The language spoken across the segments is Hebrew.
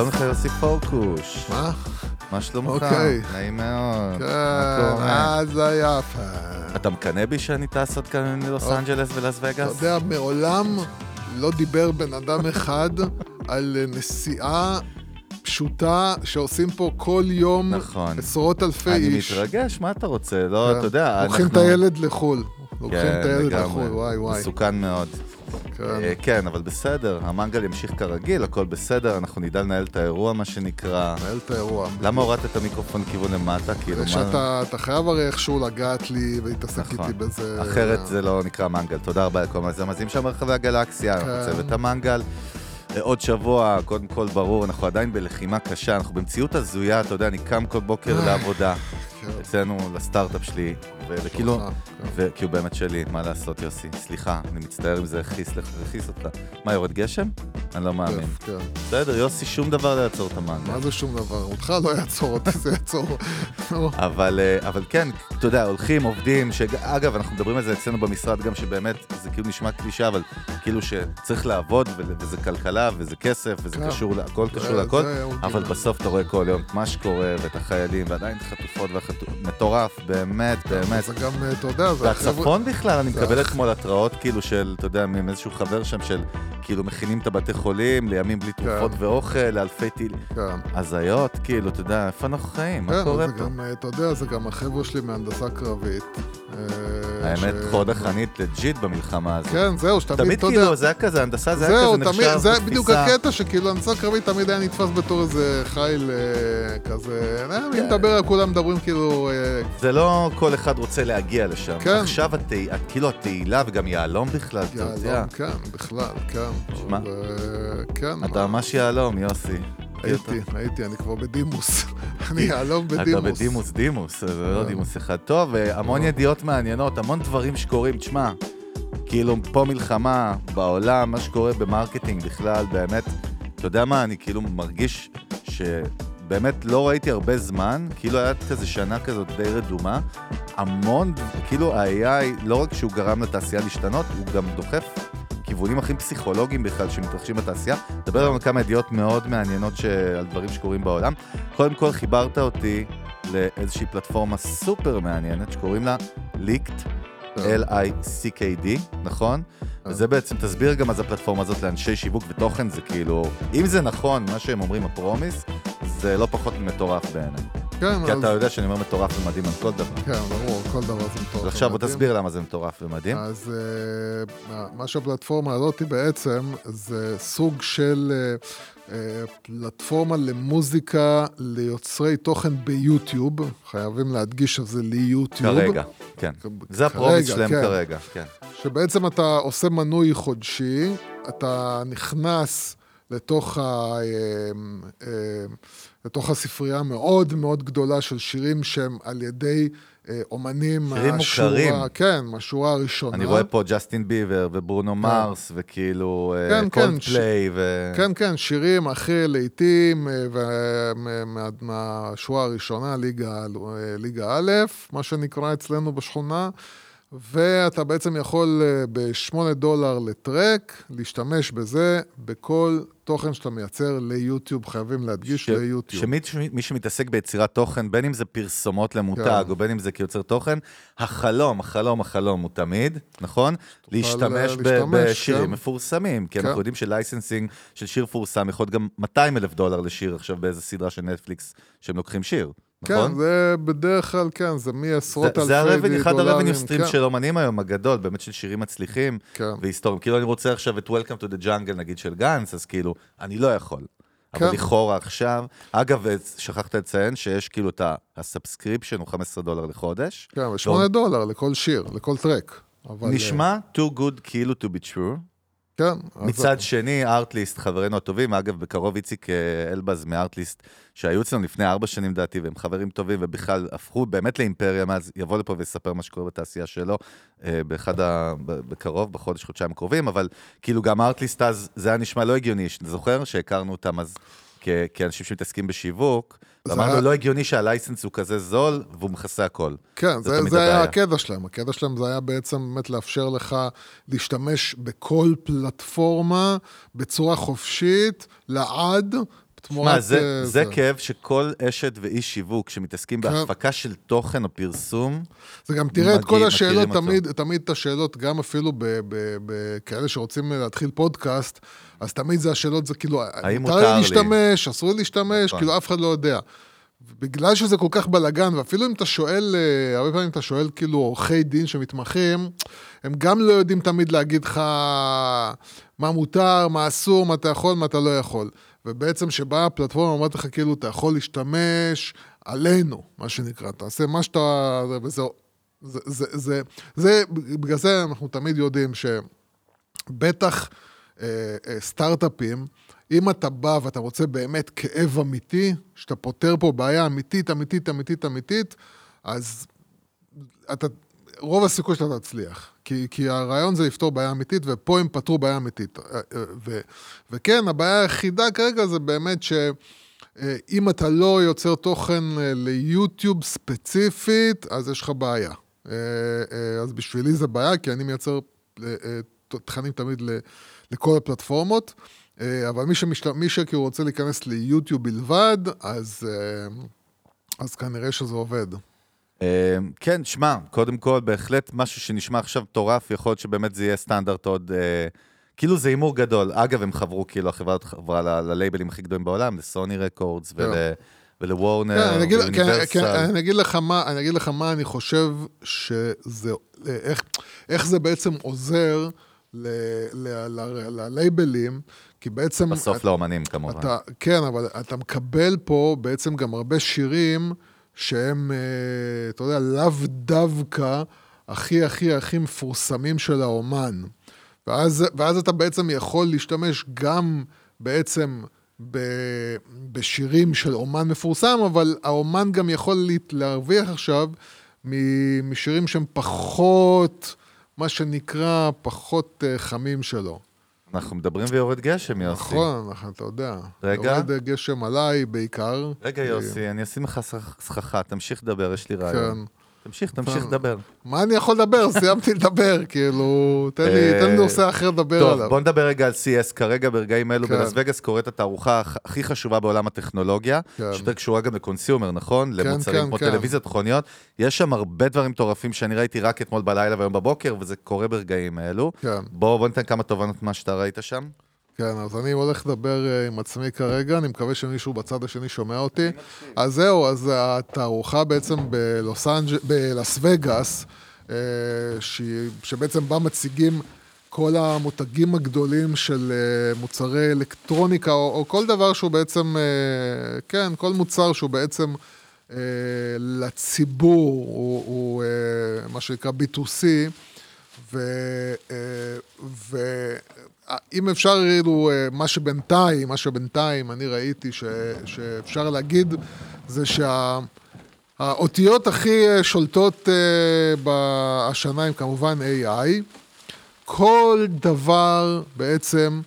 שלום לך יוסי פורקוש. מה? מה שלומך? אוקיי. נעים מאוד. כן? אז היה. אתה מקנא בי שאני טס עוד כאן מלוס או. אנג'לס ולאס אתה וגאס? יודע, מעולם לא דיבר בן אדם אחד על נסיעה פשוטה שעושים פה כל יום נכון. עשרות אלפי אני איש. מתרגש, מה אתה רוצה? לא, כן. אתה יודע, לוקחים את אנחנו- הילד לחו"ל. לוקחים כן, את הילד. לחו"ל, וואי וואי. מסוכן מאוד. כן. אה, כן, אבל בסדר, המנגל ימשיך כרגיל, הכל בסדר, אנחנו נדע לנהל את האירוע, מה שנקרא. מנהל את האירוע. למה הורדת את המיקרופון כיוון למטה? כאילו, מה... שאתה אתה חייב הרי איכשהו לגעת לי ולהתעסק נכון. איתי בזה. אחרת זה לא נקרא מנגל. תודה רבה לכל המאזינים שם ברחבי הגלקסיה, כן. צוות המנגל. אה, עוד שבוע, קודם כל ברור, אנחנו עדיין בלחימה קשה, אנחנו במציאות הזויה, אתה יודע, אני קם כל בוקר. לעבודה. אצלנו, לסטארט-אפ שלי, וכאילו, כן. וכי הוא באמת שלי, מה לעשות, יוסי? סליחה, אני מצטער אם זה הכעיס לך- הכעיס אותך. מה, יורד גשם? אני לא מאמין. כן. בסדר, יוסי, שום דבר לא יעצור את המנגל. מה זה שום דבר? אותך לא יעצור אותי, זה יעצור. אבל, אה, אבל כן, אתה יודע, הולכים, עובדים, שאגב, אנחנו מדברים על זה אצלנו במשרד גם, שבאמת, זה כאילו נשמע קלישה, אבל כאילו שצריך לעבוד, וזה כלכלה, וזה כסף, וזה כן. קשור, הכל קשור להכל, זה אבל. בסוף אתה רואה כל יום מה שקורה, ואת החיילים, ועדיין את החטופות והחטופות, מטורף, באמת, באמת. זה גם, אתה יודע, זה. והצפון בכלל, אני זה מקבל אתמול התראות כאילו של, אתה יודע, מאיזשהו חבר שם של כאילו מכינים את הבתי חולים לימים בלי תרופות כן. ואוכל, לאלפי טילים. כן. הזיות, כאילו, אתה יודע, איפה אנחנו חיים? מה כן, קורה זה פה? אה, אתה יודע, זה גם החבר'ה שלי מהנדסה קרבית. אה, האמת, חוד החנית לג'יט במלחמה הזאת. כן, זהו, שתמיד, תמיד אתה יודע... כאילו, זה היה כזה, הנדסה זה היה כזה תמיד, נחשב זה בתפיסה. בדיוק הקטע שכאילו הנדסה קרבית תמיד היה נתפס בתור איזה חיל אה, כזה, אה, מי כן. מדבר, כולם מדברים כאילו, אה, זה לא כל אחד רוצה להגיע לשם. כן. עכשיו, התה- כאילו התהילה וגם יהלום בכלל, אתה יודע. יהלום, כן, בכלל, כן. שמע, ו- כן, אתה ממש יהלום, יוסי. הייתי, הייתי, אני כבר בדימוס. אני יהלום אתה בדימוס. בדימוס דימוס, זה לא כן. דימוס אחד. טוב, אה, המון ידיעות מעניינות, המון דברים שקורים. תשמע, כאילו פה מלחמה בעולם, מה שקורה ב marketing בכלל, באמת, אתה יודע מה, אני כאילו מרגיש שבאמת לא ראיתי הרבה זמן, כאילו היה כזה שנה כזאת די רדומה. המון, כאילו ה-AI, לא רק שהוא גרם לתעשייה להשתנות, הוא גם דוחף כיוונים הכי פסיכולוגיים בכלל שמתרחשים בתעשייה. נדבר על כמה ידיעות מאוד מעניינות ש... על דברים שקורים בעולם. קודם כל חיברת אותי לאיזושהי פלטפורמה סופר מעניינת שקוראים לה ליקט, כן. L-I-C-K-D, נכון? כן. וזה בעצם, תסביר גם מה זה הפלטפורמה הזאת לאנשי שיווק ותוכן, זה כאילו, אם זה נכון, מה שהם אומרים, הפרומיס, זה לא פחות ממטורף בעיניי. כן, כי אז- אתה יודע שאני אומר מטורף ומדהים על כל דבר. כן, ברור, כל דבר זה מטורף. ועכשיו בוא ומדהים. תסביר למה זה מטורף ומדהים. אז אה, מה שהפלטפורמה הזאת בעצם, זה סוג של אה, אה, פלטפורמה למוזיקה ליוצרי תוכן ביוטיוב, חייבים להדגיש שזה ליוטיוב. כרגע, כן. זה הפרומיס שלהם כן. כרגע, כן. שבעצם אתה עושה מנוי חודשי, אתה נכנס לתוך, ה, אה, אה, לתוך הספרייה המאוד מאוד גדולה של שירים שהם על ידי אה, אומנים שירים מוכרים. כן, מהשורה הראשונה. אני רואה פה ג'סטין ביבר וברונו מרס, וכאילו כן, כן, קולדפליי, ו... כן, כן, שירים הכי להיטים, אה, מהשורה הראשונה, ליגה, אה, ליגה א', מה שנקרא אצלנו בשכונה, ואתה בעצם יכול אה, ב-8 דולר לטרק, להשתמש בזה בכל תוכן שאתה מייצר ליוטיוב, חייבים להדגיש ש- ליוטיוב. שמי מי שמתעסק ביצירת תוכן, בין אם זה פרסומות למותג, כן. או בין אם זה כיוצר תוכן, החלום, החלום, החלום הוא תמיד, נכון? להשתמש ב- להשתמש, בשירים כן. מפורסמים, כי כן. אנחנו יודעים שלייסנסינג של שיר מפורסם יכול להיות גם 200 אלף דולר לשיר עכשיו באיזה סדרה של נטפליקס שהם לוקחים שיר, נכון? כן, זה בדרך כלל, כן, זה מעשרות זה- אלפי זה דולרים. ה revenue, אחד ה revenue streams כן, של אומנים היום הגדול, באמת של שירים מצליחים כן. והיסטוריים. כאילו אני רוצה עכשיו את Welcome to the Jungle נגיד של Guns, אז כאילו, אני לא יכול. אבל כן. לכאורה עכשיו, אגב, שכחת לציין שיש כאילו את ה subscription הוא 15 דולר לחודש. כן, ושמונה דולר לכל שיר, לכל track. אבל... אה, נשמע too good כאילו to be true. כן. אז- מצד שני, ארטליסט, חברינו הטובים, אגב, בקרוב איציק אה, אלבז מארטליסט, שהיו אצלנו לפני ארבע שנים דעתי, והם חברים טובים, ובכלל הפכו באמת לאימפריה מאז, יבוא לפה ויספר מה שקורה בתעשייה שלו, אה, באחד ה... בקרוב, בחודש, חודשיים הקרובים, אבל כאילו גם ארטליסט אז, זה היה נשמע לא הגיוני, זוכר שהכרנו אותם אז כ- כאנשים שמתעסקים בשיווק, ואמרנו, היה- לא הגיוני שהלייסנס הוא כזה זול, והוא מכסה הכל. כן, זה זה, היה. הקטע שלהם. הקטע שלהם זה היה בעצם באמת לאפשר לך להשתמש בכל פלטפורמה בצורה חופשית, לעד, תמורת... שמע, זה, אה, זה כאב שכל אשת ואיש שיווק שמתעסקים כן. בהפקה של תוכן או פרסום, זה גם תראה את כל השאלות. תמיד, תמיד את השאלות, גם אפילו בכאלה שרוצים להתחיל פודקאסט, אז תמיד זה השאלות, זה כאילו, האם מותר מותר לי לי? להשתמש, אסור לי להשתמש, נכון. כאילו אף אחד לא יודע. בגלל שזה כל כך בלאגן, ואפילו אם אתה שואל, אה, הרבה פעמים אתה שואל כאילו עורכי דין שמתמחים, הם גם לא יודעים תמיד להגיד לך מה מותר, מה אסור, מה אתה יכול, מה אתה לא יכול. ובעצם כשבאה הפלטפורמה אומרת לך כאילו, אתה יכול להשתמש עלינו, מה שנקרא, תעשה מה שאתה... וזה... זה, זה, זה, זה, בגלל זה אנחנו תמיד יודעים שבטח אה, אה, סטארט-אפים, אם אתה בא ואתה רוצה באמת כאב אמיתי, שאתה פותר פה בעיה אמיתית, אמיתית, אמיתית, אמיתית, אז אתה, רוב הסיכוי שאתה תצליח. כי, כי הרעיון זה לפתור בעיה אמיתית, ופה הם פתרו בעיה אמיתית. אה, אה, ו, וכן, הבעיה היחידה כרגע זה באמת ש... אה, אם אתה לא יוצר תוכן ליוטיוב ספציפית, אז יש לך בעיה. אז בשבילי זה בעיה, כי אני מייצר תכנים תמיד לכל הפלטפורמות, אבל מי, שמשת... מי שכאילו רוצה להיכנס ליוטיוב בלבד, אז, אז כנראה שזה עובד. אה, כן, שמע, קודם כל, בהחלט משהו שנשמע עכשיו מטורף, יכול להיות שבאמת זה יהיה סטנדרט עוד... אה, כאילו זה הימור גדול. אגב, הם חברו, כאילו, החברה חברה ללייבלים הכי גדולים בעולם, לסוני רקורדס ולוורנר, כן, אני אגיד, כן, כן. אני, אגיד לך מה, אני אגיד לך מה אני חושב שזה, איך, איך זה בעצם עוזר ללייבלים, כי בעצם... בסוף לאומנים, כמובן. כן, אבל אתה מקבל פה בעצם גם הרבה שירים שהם, אה, אתה יודע, לאו דווקא הכי הכי הכי מפורסמים של האומן. ואז, ואז אתה בעצם יכול להשתמש גם בעצם ב, בשירים של אומן מפורסם, אבל האומן גם יכול לה- להרוויח עכשיו משירים שהם פחות, מה שנקרא, פחות אה, חמים שלו. אנחנו מדברים ויורד גשם, יוסי. נכון, נכון, אתה יודע. רגע. יורד גשם עליי בעיקר. רגע, יוסי, אני אשים לך סכ- סככה, תמשיך לדבר, יש לי כן. תמשיך, תמשיך לדבר. מה אני יכול לדבר? סיימתי לדבר, כאילו, תן לי, אה, תן לי נושא אחר לדבר טוב, עליו. בוא נדבר רגע על CS. כרגע, ברגעים אלו, כן. בלאס וגאס קורית התערוכה הכ- הכי חשובה בעולם הטכנולוגיה, כן. שיותר קשורה גם לקונסיומר, נכון? למוצרים כן, כמו כן. טלוויזיות, מכוניות. יש שם הרבה דברים מטורפים שאני ראיתי רק אתמול בלילה והיום בבוקר, וזה קורה ברגעים האלו. כן, בוא, בוא ניתן כמה תובנות מה שאתה ראית שם. כן, אז אני הולך לדבר אה, עם עצמי כרגע, אני מקווה שמישהו בצד השני שומע אותי. אז זהו, אז התערוכה בעצם בלוס אנג'... בלאס וגאס, אה, שהיא- שבעצם בה מציגים כל המותגים הגדולים של אה, מוצרי אלקטרוניקה, או, או כל דבר שהוא בעצם, כן, כל מוצר שהוא בעצם לציבור, הוא, הוא מה שנקרא B2C, ו... אה, ואם אפשר, כאילו, מה שבינתיים, מה שבינתיים אני ראיתי ש... שאפשר להגיד, זה שהאותיות הכי אה, שולטות אה, השנה הם כמובן AI. כל דבר בעצם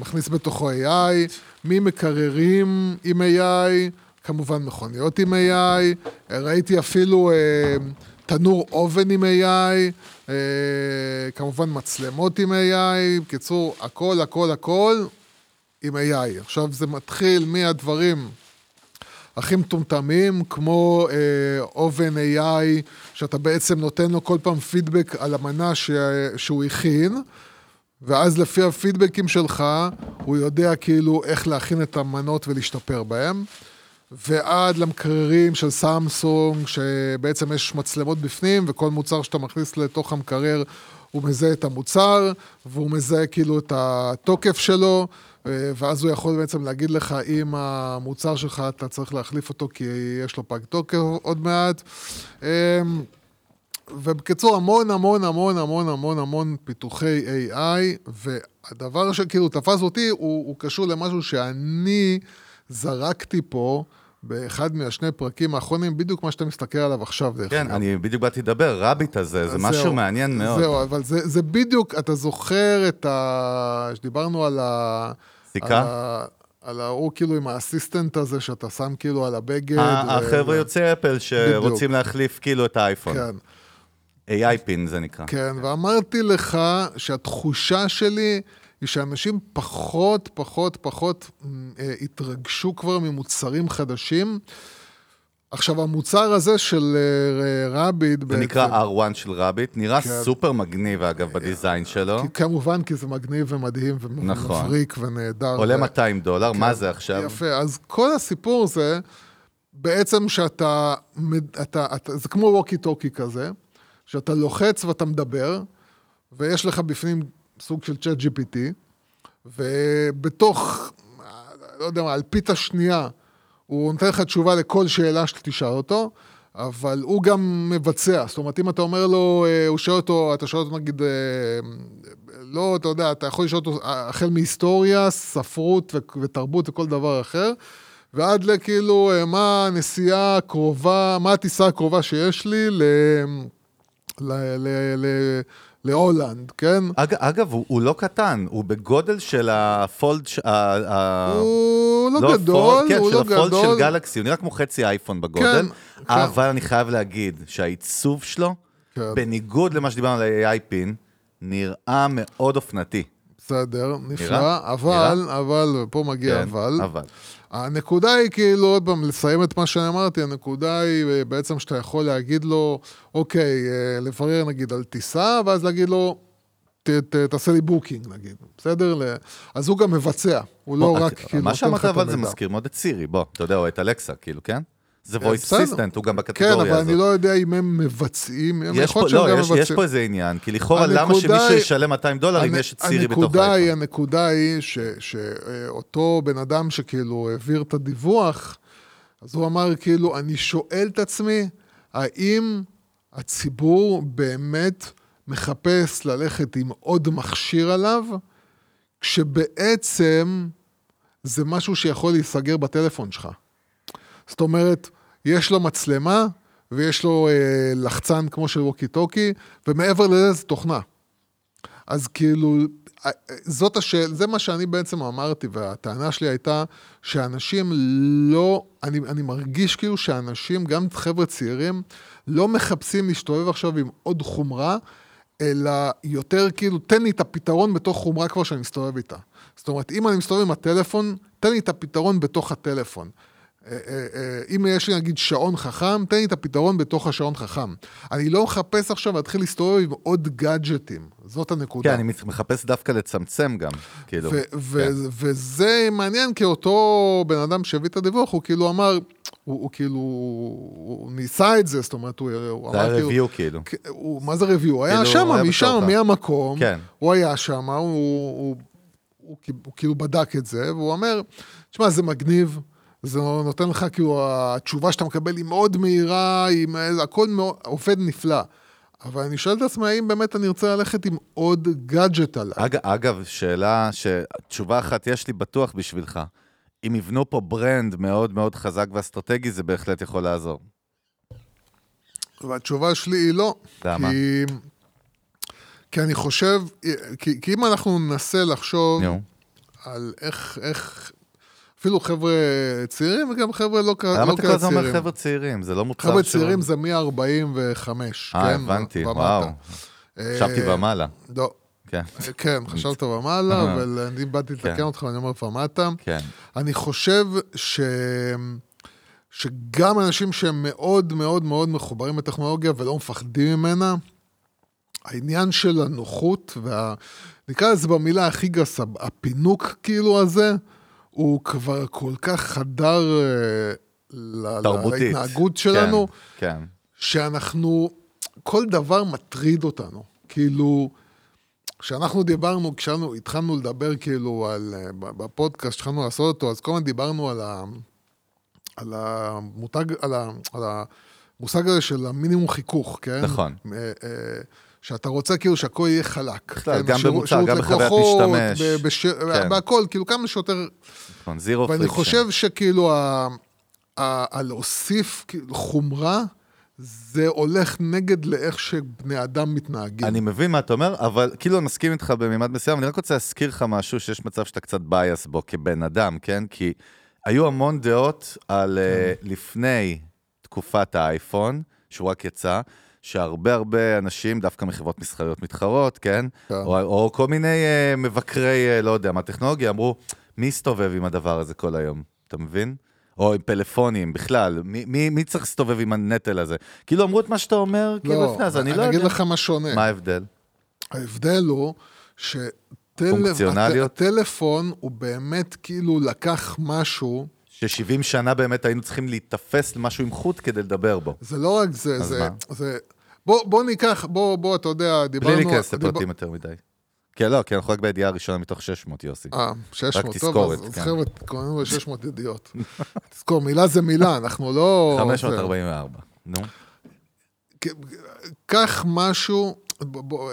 מכניס בתוכו AI, ממקררים עם AI, כמובן מכוניות עם AI, ראיתי אפילו אה, תנור אובן עם AI, אה, כמובן מצלמות עם AI, בקיצור, הכל, הכל, הכל עם AI. עכשיו זה מתחיל מהדברים הכי מטומטמים, כמו אה, אובן AI, שאתה בעצם נותן לו כל פעם פידבק על המנה ש... שהוא הכין, ואז לפי הפידבקים שלך, הוא יודע כאילו איך להכין את המנות ולהשתפר בהם. ועד למקררים של סמסונג, שבעצם יש מצלמות בפנים, וכל מוצר שאתה מכניס לתוך המקרר, הוא מזהה את המוצר, והוא מזהה כאילו את התוקף שלו, אה, ואז הוא יכול בעצם להגיד לך אם המוצר שלך, אתה צריך להחליף אותו כי יש לו פג תוקף עוד מעט. אה, ובקיצור, המון המון המון המון המון המון פיתוחי AI, והדבר שכאילו תפס אותי, הוא, הוא קשור למשהו שאני זרקתי פה באחד מהשני פרקים האחרונים, בדיוק מה שאתה מסתכל עליו עכשיו, דרך כן, אגב. אני בדיוק באתי לדבר, רביט הזה, זה משהו מעניין מאוד. זהו, אבל זה, זה בדיוק, אתה זוכר את ה... שדיברנו על ה... סיכה? על ההוא כאילו עם האסיסטנט הזה שאתה שם כאילו על הבגד. ה- ו- החבר'ה יוצאי אפל שרוצים להחליף כאילו את האייפון. כן, AI פין זה נקרא. כן, ואמרתי לך שהתחושה שלי היא שאנשים פחות, פחות, פחות אה, התרגשו כבר ממוצרים חדשים. עכשיו, המוצר הזה של אה, רביד... זה נקרא R1 של רביט, נראה כן. סופר מגניב אגב בדיזיין שלו. כי כמובן, כי זה מגניב ומדהים נכון. ומבריק ונהדר. עולה ו- 200 דולר, מה כן, זה עכשיו? יפה, אז כל הסיפור זה בעצם שאתה, אתה, אתה, זה כמו ווקי טוקי כזה, שאתה לוחץ ואתה מדבר, ויש לך בפנים סוג של צ'אט GPT, ובתוך, לא יודע מה, אלפית השנייה, הוא נותן לך תשובה לכל שאלה שאתה תשאל אותו, אבל הוא גם מבצע. זאת אומרת, אם אתה אומר לו, אה, הוא שואל אותו, אתה שואל אותו נגיד, אה, לא, אתה יודע, אתה יכול לשאול אותו אה, החל מהיסטוריה, ספרות ותרבות וכל דבר אחר, ועד לכאילו, מה הנסיעה הקרובה, מה הטיסה הקרובה שיש לי ל... ל... ל... ל... להולנד, כן? אג, אגב, הוא, הוא לא קטן, הוא בגודל של הפולד, ש- ה- ה- הוא לא לא, גדול, פולד, כן, הוא של לא הפולד גדול. של גלקסי, הוא נראה כמו חצי אייפון בגודל, כן, כן. אבל אני חייב להגיד שהעיצוב שלו, כן. בניגוד למה שדיברנו על ה-AI pin, נראה מאוד אופנתי. בסדר, נפלא, נראה? אבל, אבל, פה מגיע כן, אבל. אבל. הנקודה היא כאילו, עוד פעם, לסיים את מה שאני אמרתי, הנקודה היא אה, בעצם שאתה יכול להגיד לו, אוקיי, אה, לברר נגיד על טיסה, ואז להגיד לו, ת, ת, תעשה לי booking נגיד, בסדר? אז הוא גם מבצע, הוא לא בוא, רק את- כאילו מה נותן שאמרת לך את אבל זה המידע. מזכיר מאוד את סירי, בוא, אתה יודע, או את אלכסה, כאילו, כן? זה voice בסדר. assistant, הוא גם כן, בקטגוריה אבל הזאת. אני לא יודע אם הם מבצעים, הם יש יכול פה, להיות שהם לא, גם יש, מבצעים. יש פה איזה עניין, כי לכאורה למה שמישהו ישלם 200 דולר אם יש את סירי בתוך האייפון? הנקודה היא שאותו בן אדם שכאילו העביר את הדיווח, אז הוא אמר כאילו, אני שואל את עצמי, האם הציבור באמת מחפש ללכת עם עוד מכשיר עליו, כשבעצם זה משהו שיכול להיסגר בטלפון שלך. זאת אומרת, יש לו מצלמה ויש לו אה, לחצן כמו של ווקי טוקי, ומעבר לזה זה תוכנה. אז כאילו, אה, זאת השאלה, זה מה שאני בעצם אמרתי, והטענה שלי הייתה שאנשים לא, אני, אני מרגיש כאילו שאנשים, גם חבר'ה צעירים, לא מחפשים להסתובב עכשיו עם עוד חומרה, אלא יותר כאילו, תן לי את הפתרון בתוך חומרה כבר שאני מסתובב איתה. זאת אומרת, אם אני מסתובב עם הטלפון, תן לי את הפתרון בתוך הטלפון. אה, אה, אה, אם יש לי נגיד שעון חכם, תן לי את הפתרון בתוך השעון חכם. אני לא מחפש עכשיו להתחיל להסתובב עם עוד גאדג'טים, זאת הנקודה. כן, אני מחפש דווקא לצמצם גם, כאילו. ו- ו- כן. וזה מעניין, כי אותו בן אדם שהביא את הדיווח, הוא כאילו אמר, הוא, הוא כאילו, הוא ניסה את זה, זאת אומרת, הוא, הוא זה אמר היה כאילו... review כאילו. כ- הוא, מה זה review? הוא היה כאילו, שם, היה משם, מהמקום. כן. הוא היה שם, הוא, הוא, הוא, הוא, הוא כאילו בדק את זה, והוא אומר, תשמע, זה מגניב, זה נותן לך, כאילו, התשובה שאתה מקבל היא מאוד מהירה, היא, הכל מאוד, עובד נפלא. אבל אני שואל את עצמי, האם באמת אני רוצה ללכת עם עוד גאדג'ט עליי? אג, אגב, שאלה, ש... תשובה אחת יש לי בטוח בשבילך. אם יבנו פה ברנד מאוד מאוד חזק ואסטרטגי, זה בהחלט יכול לעזור. והתשובה שלי היא לא. למה? כי, כי אני חושב, כי, כי אם אנחנו ננסה לחשוב נו. על איך, איך, אפילו חבר'ה צעירים וגם חבר'ה לא, כ- למה לא אתה כל כאלה הזמן אומר צעירים. חבר'ה צעירים? זה לא מוצר חבר'ה שהוא- צעירים זה מ-45, אה, כן? הבנתי, ומטה. וואו. אה, חשבתי ומעלה. לא, כן, כן, חשבת ומעלה, אה. אבל אני באתי לתקן כן. אותך ואני אומר ומטה. כן. אני חושב ש... שגם אנשים שהם מאוד מאוד מאוד מחוברים לטכנולוגיה ולא מפחדים ממנה, העניין של הנוחות וה... נקרא לזה במילה הכי גסה, הפינוק כאילו הזה, הוא כבר כל כך חדר אה, תרבותית. להתנהגות שלנו, כן, כן. שאנחנו, כל דבר מטריד אותנו. כאילו, כשאנחנו דיברנו, כשאנחנו התחלנו לדבר כאילו על, אה, בפודקאסט שהתחלנו לעשות אותו, אז כל הזמן דיברנו על, ה, על המותג, על, ה, על המושג הזה של המינימום חיכוך, כן? נכון. אה, אה, שאתה רוצה כאילו שהכל יהיה חלק. בכלל, כן? גם במוצר, גם בחוויית משתמש. ב- בש- כן. בהכל, כאילו כמה שיותר... נכון, zero friction ואני. חושב שכאילו ה- ה- הלהוסיף כאילו חומרה, זה הולך נגד לאיך שבני אדם מתנהגים. אני מבין מה אתה אומר, אבל כאילו אני מסכים איתך במימד מסוים, אני רק רוצה להזכיר לך משהו שיש מצב שאתה קצת בייס בו כבן אדם, כן? כי היו המון דעות על אה, לפני תקופת האייפון, שהוא רק יצא, שהרבה הרבה אנשים, דווקא מחברות מסחריות מתחרות, כן? כן. או, או כל מיני אה, מבקרי, אה, לא יודע מה, טכנולוגיה, אמרו, מי יסתובב עם הדבר הזה כל היום? אתה מבין? או עם פלאפונים, בכלל, מי, מי, מי צריך להסתובב עם הנטל הזה? כאילו אמרו את מה שאתה אומר, כאילו לא, לפני, אז אני לא אני יודע. אגיד לך מה שונה. מה ההבדל? ההבדל הוא? שהטלפון הוא באמת כאילו לקח משהו, ש-70 שנה באמת היינו צריכים להיתפס למשהו עם חוט כדי לדבר בו. זה לא רק זה, זה... מה? זה בוא, בוא ניקח, בוא, בוא, אתה יודע, דיברנו... בלי להיכנס דיבר- לפרטים יותר מדי. כן, לא, כי אנחנו רק בידיעה הראשונה מתוך 600, יוסי. אה, 600, טוב, אז, כן. חבר'ה, קוראים ל 600 ידיעות. תזכור, מילה זה מילה, אנחנו לא... זה- 544. נו. קח משהו, בוא,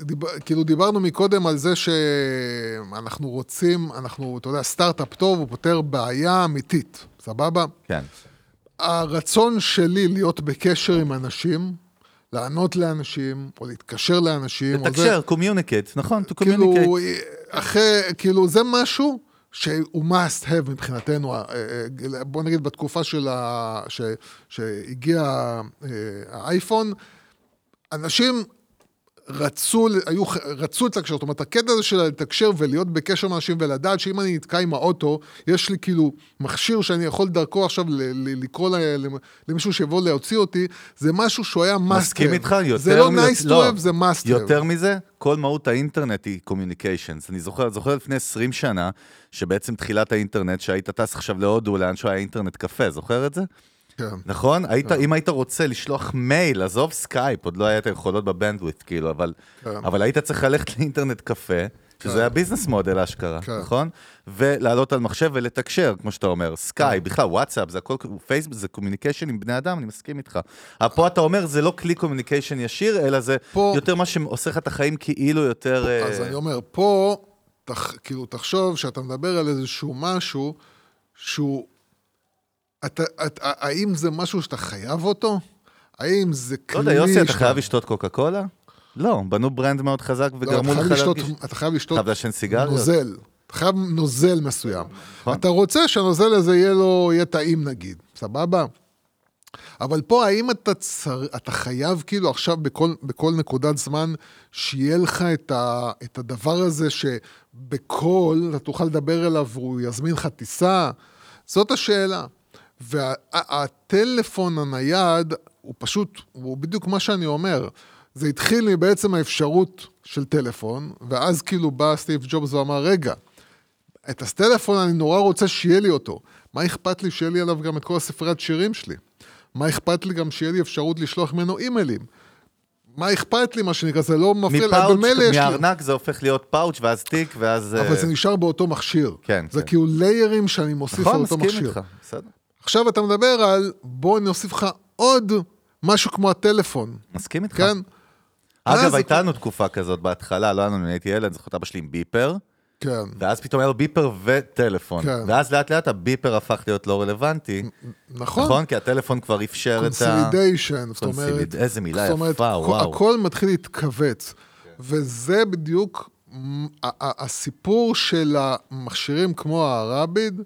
דיבר, כאילו דיברנו מקודם על זה שאנחנו רוצים, אנחנו, אתה יודע, סטארט-אפ טוב, הוא פותר בעיה אמיתית, סבבה? כן. הרצון שלי להיות בקשר עם אנשים, לענות לאנשים, או להתקשר לאנשים, או זה- לתקשר, communicate, נכון, to כאילו, communicate. אחרי, כאילו, זה משהו שהוא must have מבחינתנו, אה, אה, בוא נגיד בתקופה של ה... ש... שהגיע אה, האייפון, אנשים רצו, היו, רצו לתקשר, זאת אומרת, הקטע הזה של לתקשר ולהיות בקשר עם אנשים ולדעת שאם אני נתקע עם האוטו, יש לי כאילו מכשיר שאני יכול דרכו עכשיו ל- ל- לקרוא ל- למישהו שיבוא להוציא אותי, זה משהו שהוא היה must. מסכים איתך, יותר... זה לא מ- nice to have, זה must have. יותר מזה, כל מהות האינטרנט היא communications. אני זוכר, זוכר לפני 20 שנה, שבעצם תחילת האינטרנט, שהיית טס עכשיו להודו, לאן שהוא היה אינטרנט קפה, זוכר את זה? כן. נכון? היית, אם היית רוצה לשלוח מייל, עזוב סקייפ, עוד לא היה את היכולות ב-bandwidth, כאילו, אבל, כן. אבל היית צריך ללכת לאינטרנט קפה, שזה היה business model אשכרה, כן. נכון? ולעלות על מחשב ולתקשר, כמו שאתה אומר, סקייפ, בכלל וואטסאפ, זה הכל, פייסבוק, זה communication עם בני אדם, אני מסכים איתך. אבל פה אתה אומר, זה לא כלי communication ישיר, אלא זה פה- יותר מה שעושה לך את החיים כאילו יותר... אה, אז אני אומר, פה, תח, כאילו, תחשוב שאתה מדבר על איזשהו משהו שהוא... אתה, אתה, האם זה משהו שאתה חייב אותו? האם זה לא כלי... יודע, יוסי, אתה חייב לשתות קוקה קולה? לא, בנו brand מאוד חזק לא, וגרמו לך להרגיש... אתה חייב לשתות חייב לעשן סיגריות? נוזל. אתה חייב נוזל מסוים. נכון. אתה רוצה שהנוזל הזה יהיה לו, יהיה טעים נגיד, סבבה? אבל פה, האם אתה, צר... אתה חייב כאילו עכשיו בכל, בכל נקודת זמן, שיהיה לך את, ה... את הדבר הזה שבקול אתה תוכל לדבר אליו והוא יזמין לך טיסה? זאת השאלה. והטלפון הנייד הוא פשוט, הוא בדיוק מה שאני אומר. זה התחיל מבעצם האפשרות של טלפון, ואז כאילו בא סטיב ג'ובס ואמר, רגע, את הטלפון אני נורא רוצה שיהיה לי אותו. מה אכפת לי שיהיה לי עליו גם את כל הספריית שירים שלי? מה אכפת לי גם שיהיה לי אפשרות לשלוח ממנו אימיילים? מה אכפת לי, מה שנקרא, זה לא מפריע, מפאוץ', במילא יש לי... זה הופך להיות פאוץ' ואז תיק ואז... אבל אה, זה נשאר באותו מכשיר. כן, זה כן. כאילו ליירים שאני מוסיף על נכון, אותו מסכים מכשיר. איתך, בסדר. עכשיו אתה מדבר על, בוא נוסיף לך עוד משהו כמו הטלפון, מסכים איתך. כן? אגב, הייתה לנו תקופה כזאת בהתחלה, לא היה לנו, אני הייתי ילד, זוכר את אבא שלי עם ביפר, כן. ואז פתאום היה לו ביפר וטלפון. כן. ואז לאט לאט הביפר הפך להיות לא רלוונטי, נכון. נכון? כי הטלפון כבר אפשר את ה... consolidation, זאת אומרת... איזה מילה יפה, וואו. הכל מתחיל להתכווץ. וזה בדיוק הסיפור של המכשירים כמו הרביט,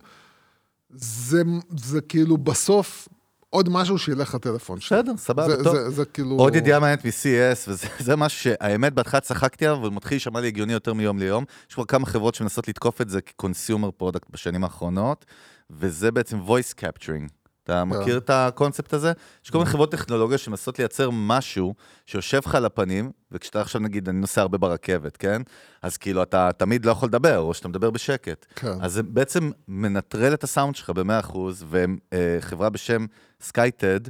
זה, זה כאילו בסוף עוד משהו שילך לטלפון שלי. בסדר, סבבה, זה, טוב. זה, זה כאילו... עוד ידיעה מעניינת מ-CES, וזה זה משהו שהאמת בהתחלה צחקתי עליו, אבל הוא מתחיל להישמע לי הגיוני יותר מיום ליום. יש כבר כמה חברות שמנסות לתקוף את זה כ-consumer product בשנים האחרונות, וזה בעצם voice capturing. אתה מכיר את הקונספט הזה? יש כל מיני חברות טכנולוגיה שמנסות לייצר משהו שיושב לך על הפנים, וכשאתה עכשיו נגיד, אני נוסע הרבה ברכבת, כן? אז כאילו אתה תמיד לא יכול לדבר, או שאתה מדבר בשקט. כן. אז זה בעצם מנטרל את הסאונד שלך ב-100%, וחברה בשם Skyted,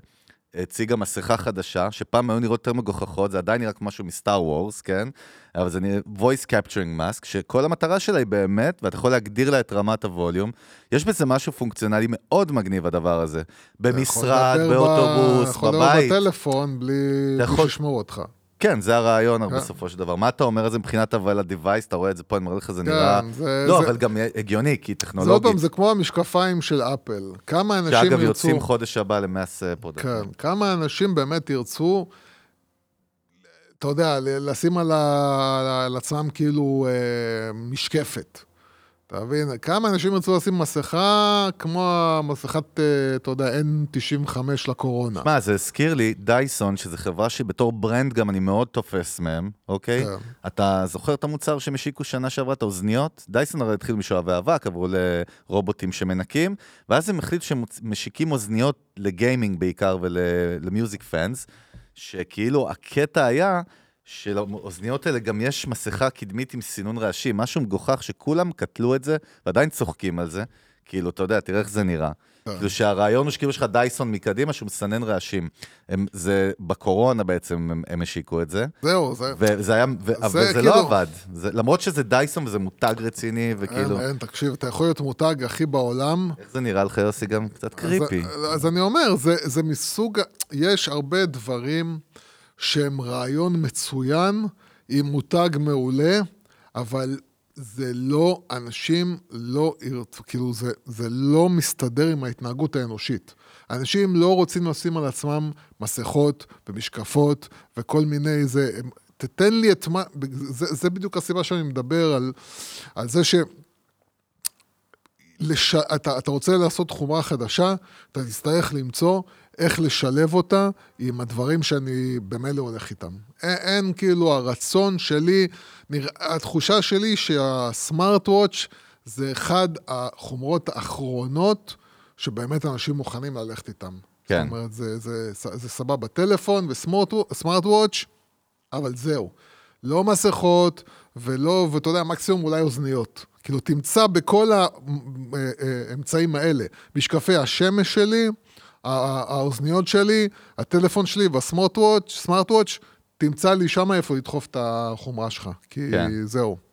הציגה מסכה חדשה, שפעם היו נראות יותר מגוחכות, זה עדיין נראה כמו משהו מסטאר וורס, כן? אבל זה נראה voice capturing mask, שכל המטרה שלה היא באמת, ואתה יכול להגדיר לה את רמת הווליום, יש בזה משהו פונקציונלי מאוד מגניב, הדבר הזה. במשרד, אתה יכול באוטובוס, ב- יכול בבית. לדבר בטלפון בלי אתה יכול- שישמעו אותך. כן, זה הרעיון כן. בסופו של דבר. מה אתה אומר על זה מבחינת אבל ה-device, אתה רואה את זה פה, אני מראה לך, זה נראה... כן, זה- לא, זה- אבל גם הגיוני, כי זה עוד טכנולוגית. פעם, זה כמו המשקפיים של אפל. כמה אנשים שאגב, ירצו... יוצאים חודש הבא ל-mass product. כן, כמה אנשים באמת ירצו, אתה יודע, לשים על, ה... על עצמם כאילו אה, משקפת. אתה מבין? כמה אנשים ירצו לשים מסכה כמו המסכת, אה, אתה יודע, N95 לקורונה. מה, זה הזכיר לי, דייסון, שזו חברה שבתור brand גם אני מאוד תופס מהם, אוקיי? כן. אתה זוכר את המוצר שהם השיקו שנה שעברה, את האוזניות? דייסון הרי התחילו משואבי אבק, עברו לרובוטים שמנקים, ואז הם החליטו שהם משיקים אוזניות לגיימינג בעיקר ולמיוזיק פאנס, שכאילו הקטע היה... שלאוזניות האלה גם יש מסכה קדמית עם סינון רעשי, משהו מגוחך שכולם קטלו את זה ועדיין צוחקים על זה. כאילו, אתה יודע, תראה איך זה נראה. כן. כאילו שהרעיון הוא שכאילו יש לך דייסון מקדימה שהוא מסנן רעשים. הם, זה בקורונה בעצם הם, הם השיקו את זה, זהו, זה... וזה היה, ו, זה וזה כאילו- לא עבד. זה, למרות שזה דייסון וזה מותג רציני, וכאילו, אין, אין, תקשיב, אתה יכול להיות מותג הכי בעולם. איך זה נראה לך יוסי גם קצת קריפי. אז, אז אני אומר, זה, זה מסוג, יש הרבה דברים שהם רעיון מצוין, עם מותג מעולה, אבל זה לא, אנשים לא, ירצו- כאילו זה, זה לא מסתדר עם ההתנהגות האנושית. אנשים לא רוצים לשים על עצמם מסכות ומשקפות וכל מיני זה, הם, תתן לי את מה, זה, זה בדיוק הסיבה שאני מדבר על, על זה ש... לש... אתה רוצה לעשות חומרה חדשה, אתה תצטרך למצוא איך לשלב אותה עם הדברים שאני במילא הולך איתם. אין, אין כאילו הרצון שלי, נרא... התחושה שלי שהסמארט וואץ' זה אחד החומרות האחרונות שבאמת אנשים מוכנים ללכת איתם. כן. זאת אומרת, זה, זה, זה, זה סבבה טלפון וסמארט וואץ', אבל זהו. לא מסכות, ולא, ואתה יודע, מקסימום אולי אוזניות. כאילו, תמצא בכל האמצעים האלה, משקפי השמש שלי, האוזניות שלי, הטלפון שלי והסמארט וואץ', סמארט וואץ', תמצא לי שם איפה לדחוף את החומרה שלך. כי כן. זהו.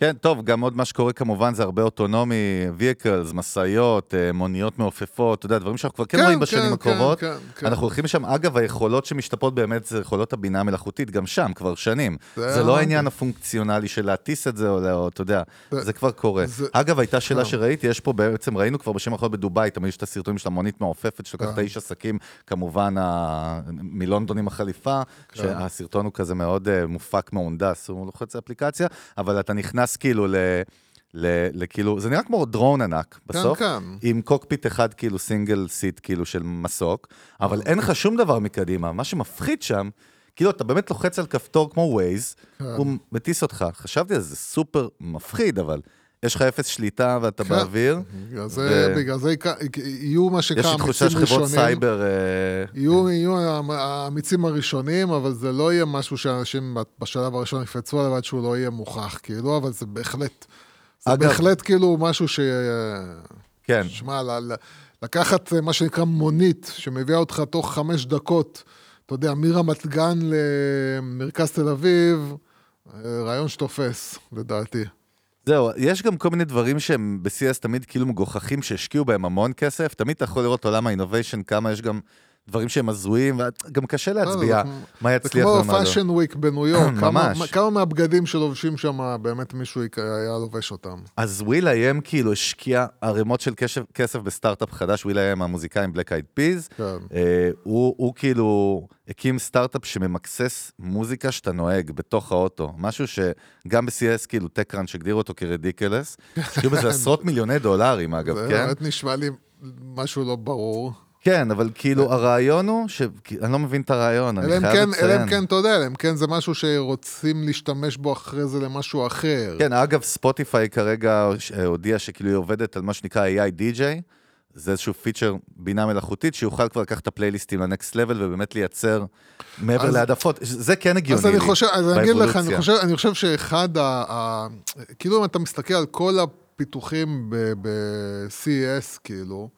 כן, טוב, גם עוד מה שקורה כמובן זה הרבה אוטונומי, vehicles, משאיות, אה, מוניות מעופפות, אתה יודע, דברים שאנחנו כבר כן, כן, רואים בשנים כן, הקרובות. כן, כן. אנחנו הולכים לשם, אגב, היכולות שמשתפרות באמת זה יכולות הבינה המלאכותית, גם שם, כבר שנים. זה זה לא. העניין הפונקציונלי של להטיס את זה, או, לא- אתה יודע, זה- זה כבר קורה. זה- אגב, הייתה שאלה כן. שראיתי, יש פה בעצם, ראינו כבר בשם האחרון בדובאי, תמיד יש את הסרטונים של המונית מעופפת, שלוקחת כן. האיש עסקים, כמובן, ה- מלונדון עם החליפה, כן. שהסרטון הוא כזה מאוד אה, מופק מהונדס, הוא לוחץ אפליקציה, אבל אתה נכנס כאילו ל... ל- לכאילו, זה נראה כמו דרון ענק בסוף, כן. עם cockpit אחד כאילו single seat כאילו של מסוק, אבל אין לך שום דבר מקדימה, מה שמפחיד שם, כאילו אתה באמת לוחץ על כפתור כמו ווייז, כן. הוא מטיס אותך, חשבתי על זה סופר מפחיד, אבל יש לך אפס שליטה ואתה כן. באוויר, בגלל זה, ו- בגלל זה יק- יהיו מה יש שנקרא לי תחושה אמיצים שחברות ראשונים. סייבר, אה, יהיו, יהיו המ- האמיצים הראשונים, אבל זה לא יהיה משהו שאנשים בשלב הראשון יקפצו עליו עד שהוא לא יהיה מוכח, כאילו, אבל זה בהחלט, זה אגב- בהחלט כאילו משהו ש... כן, שמע, ל- לקחת אה, מה שנקרא מונית, שמביאה אותך תוך חמש דקות, אתה יודע, מרמת גן למרכז תל אביב, אה, רעיון שתופס, לדעתי. זהו, יש גם כל מיני דברים שהם ב-CES תמיד כאילו מגוחכים, שהשקיעו בהם המון כסף, תמיד אתה יכול לראות עולם ה-innovation, כמה יש גם דברים שהם הזויים, וגם קשה להצביע זה כמו- מה זה יצליח כמו ומה לא. fashion week בניו יורק, כמה, מהבגדים שלובשים שם, באמת מישהו היה לובש אותם. אז will.i.am כאילו השקיע ערימות של כסף, בסטארט-אפ חדש, will.i.am המוזיקאים Black Eyed Peas. הוא, כאילו הקים סטארט-אפ שממקסס מוזיקה שאתה נוהג בתוך האוטו. משהו שגם ב-CES, כאילו, TechCrunch הגדירו אותו כ-ridiculous. השקיעו בזה עשרות מיליוני דולרים, אגב, זה כן? באמת נשמע לי משהו לא ברור. כן, אבל כאילו, הרעיון הוא ש... אני לא מבין את הרעיון, אני אלא חייב כן, אלא לציין. אם כן, אתה יודע, אלא אם כן זה משהו שרוצים להשתמש בו אחרי זה למשהו אחר. כן, אגב, ספוטיפיי כרגע אה, הודיע שכאילו היא עובדת על מה שנקרא AI DJ, זה איזשהו פיצ'ר בינה מלאכותית, שיוכל כבר לקחת את הפלייליסטים לנקסט לבל ובאמת לייצר מעבר אז- להעדפות. זה כן הגיוני אז אני לי, חושב, אז אני אגיד לך, אני. חושב, אני חושב שאחד ה... ה כאילו אם אתה מסתכל על כל הפיתוחים ב-CES, כאילו,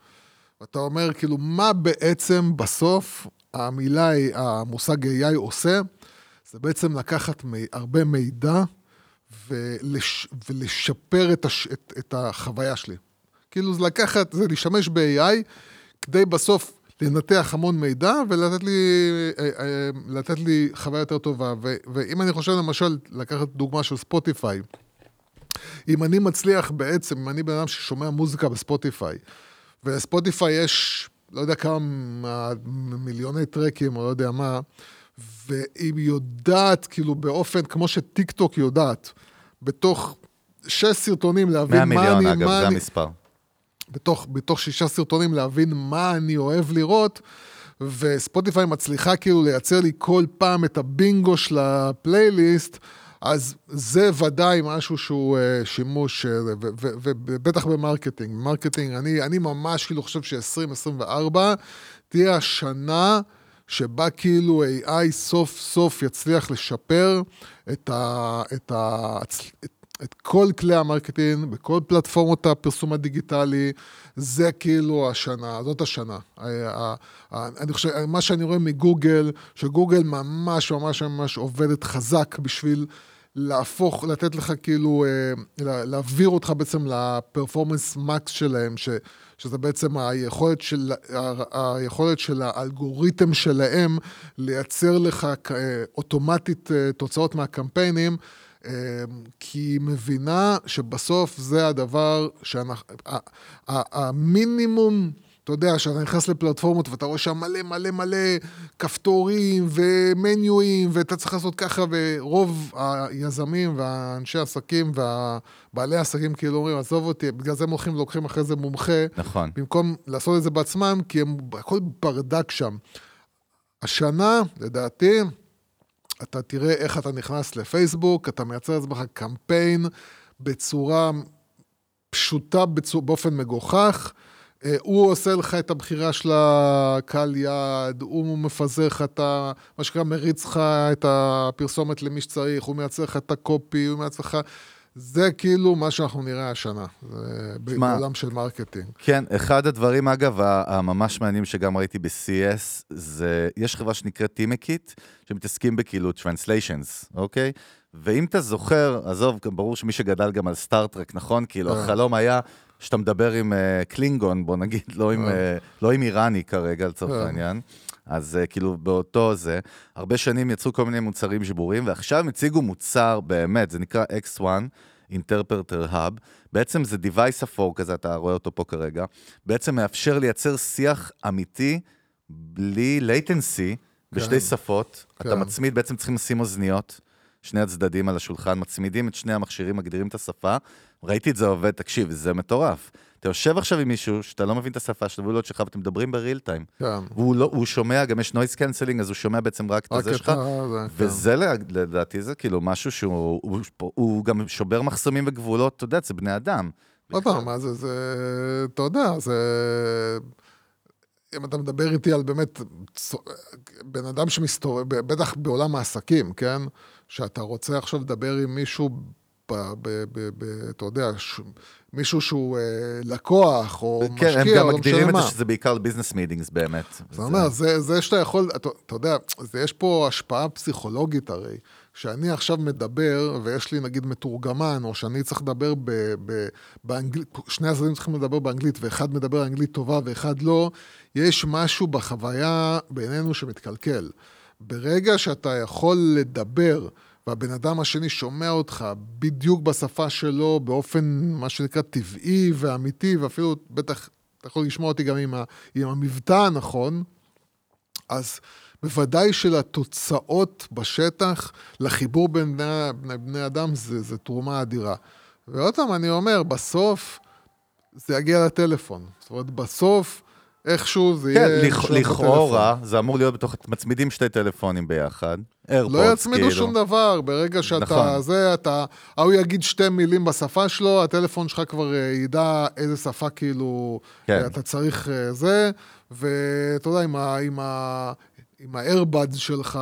אתה אומר, כאילו, מה בעצם בסוף המילה, המושג AI עושה, זה בעצם לקחת מ- הרבה מידע ולש, ולשפר את, הש, את, את החוויה שלי. כאילו זה לקחת, זה להשתמש ב-AI כדי בסוף לנתח המון מידע ולתת לי, אה, אה, לתת לי חוויה יותר טובה. ו, ואם אני חושב למשל, לקחת דוגמה של ספוטיפיי, אם אני מצליח בעצם, אם אני בן אדם ששומע מוזיקה בספוטיפיי, ולספוטיפיי יש, לא יודע כמה מה- מיליוני טרקים, או לא יודע מה, והיא יודעת, כאילו באופן, כמו שטיק טוק יודעת, בתוך שש סרטונים להבין 100 מה מיליון, אני, אגב, מה זה אני, המספר. בתוך, בתוך שישה סרטונים להבין מה אני אוהב לראות, וספוטיפיי מצליחה כאילו לייצר לי כל פעם את הבינגו של הפלייליסט, אז זה ודאי משהו שהוא uh, שימוש, uh, ובטח ב-marketing. marketing, אני, אני ממש כאילו חושב ש-2024 תהיה השנה שבה כאילו AI סוף סוף יצליח לשפר את, ה, את, ה, את, את כל כלי ה-marketing, בכל פלטפורמות הפרסום הדיגיטלי, זה כאילו השנה, זאת השנה. ה- ה- ה- אני חושב, מה שאני רואה מגוגל, שגוגל ממש ממש ממש עובדת חזק בשביל להפוך, לתת לך כאילו, אה, לה- להעביר אותך בעצם לפרפורמנס מקס שלהם, ש, שזה בעצם היכולת של, היכולת של האלגוריתם שלהם לייצר לך אה, אוטומטית אה, תוצאות מהקמפיינים. כי היא מבינה שבסוף זה הדבר שאנחנו... המינימום, אתה יודע, שאתה נכנס לפלטפורמות ואתה רואה שם מלא מלא מלא כפתורים ומניואים, ואתה צריך לעשות ככה, ורוב היזמים והאנשי העסקים והבעלי העסקים כאילו אומרים, עזוב אותי, בגלל זה הם הולכים ולוקחים אחרי זה מומחה, נכון. במקום לעשות את זה בעצמם, כי הם, הכל ברדק שם. השנה, לדעתי, אתה תראה איך אתה נכנס לפייסבוק, אתה מייצר לעצמך קמפיין בצורה פשוטה, בצור, באופן מגוחך. אה, הוא עושה לך את הבחירה של הקהל יעד, הוא מפזר לך את ה... מה שנקרא, מריץ לך את הפרסומת למי שצריך, הוא מייצר לך את הקופי, הוא מייצר לך... זה כאילו מה שאנחנו נראה השנה, בעולם של marketing. כן, אחד הדברים, אגב, הממש מעניינים שגם ראיתי ב-CES, זה, יש חברה שנקראת טימקיט, שמתעסקים בכאילו translations, אוקיי? ואם אתה זוכר, עזוב, ברור שמי שגדל גם על סטאר טרק, נכון? כאילו, אה. החלום היה שאתה מדבר עם uh, קלינגון, בוא נגיד, לא עם, uh, לא עם איראני כרגע, לצורך. העניין. אז uh, כאילו, באותו זה, הרבה שנים יצרו כל מיני מוצרים שבורים, ועכשיו הם הציגו מוצר, באמת, זה נקרא X1, Interpreter Hub, בעצם זה device אפור כזה, אתה רואה אותו פה כרגע, בעצם מאפשר לייצר שיח אמיתי בלי latency בשתי שפות. אתה כן. מצמיד, בעצם צריכים לשים אוזניות, שני הצדדים על השולחן, מצמידים את שני המכשירים, מגדירים את השפה. ראיתי את זה עובד, תקשיב, זה מטורף. אתה יושב עכשיו עם מישהו שאתה לא מבין את השפה שלו, והוא לא שלך, ואתם מדברים ב real time. כן. והוא לא, הוא שומע, גם יש noise canceling, אז הוא שומע בעצם רק את רק הזה את שלך. ה... זה, כן. וזה לדעתי זה כאילו משהו שהוא הוא, הוא גם שובר מחסומים וגבולות, אתה יודע, זה בני אדם. עוד פעם, מה זה, זה, אתה יודע, זה... אם אתה מדבר איתי על באמת בן אדם שמסתובב, בטח בעולם העסקים, כן? שאתה רוצה עכשיו לדבר עם מישהו, ב, ב, ב, ב, אתה יודע, ש, מישהו שהוא אה, לקוח, או כן, הם משקיע, גם או לא מגדירים משנה את מה. זה שזה בעיקר ביזנס מיטינגס באמת. זאת וזה- אומרת, זה, זה שאתה יכול, אתה, אתה יודע, זה, יש פה השפעה פסיכולוגית הרי. כשאני עכשיו מדבר, ויש לי נגיד מתורגמן, או שאני צריך לדבר ב, ב, באנגלית, שני הצדדים צריכים לדבר באנגלית, ואחד מדבר אנגלית טובה ואחד לא, יש משהו בחוויה בינינו שמתקלקל. ברגע שאתה יכול לדבר, והבן אדם השני שומע אותך בדיוק בשפה שלו, באופן, מה שנקרא, טבעי ואמיתי, ואפילו, בטח, אתה יכול לשמוע אותי גם עם, ה, עם המבטא הנכון, אז בוודאי שלתוצאות בשטח, לחיבור בין בני, בני, בני אדם, זה, זה תרומה אדירה. ועוד פעם, אני אומר, בסוף זה יגיע לטלפון. זאת אומרת, בסוף, איכשהו זה כן, יהיה... לכ- משהו לכאורה, זה אמור להיות בתוך, מצמידים שתי טלפונים ביחד. איירפודס, לא יצמידו כאילו. שום דבר, ברגע שאתה נכון. זה, אתה, ההוא יגיד שתי מילים בשפה שלו, הטלפון שלך כבר אה, ידע איזה שפה כאילו כן. אה, אתה צריך אה, זה, ואתה יודע, עם ה- עם ה- עם ה-AirBuds שלך,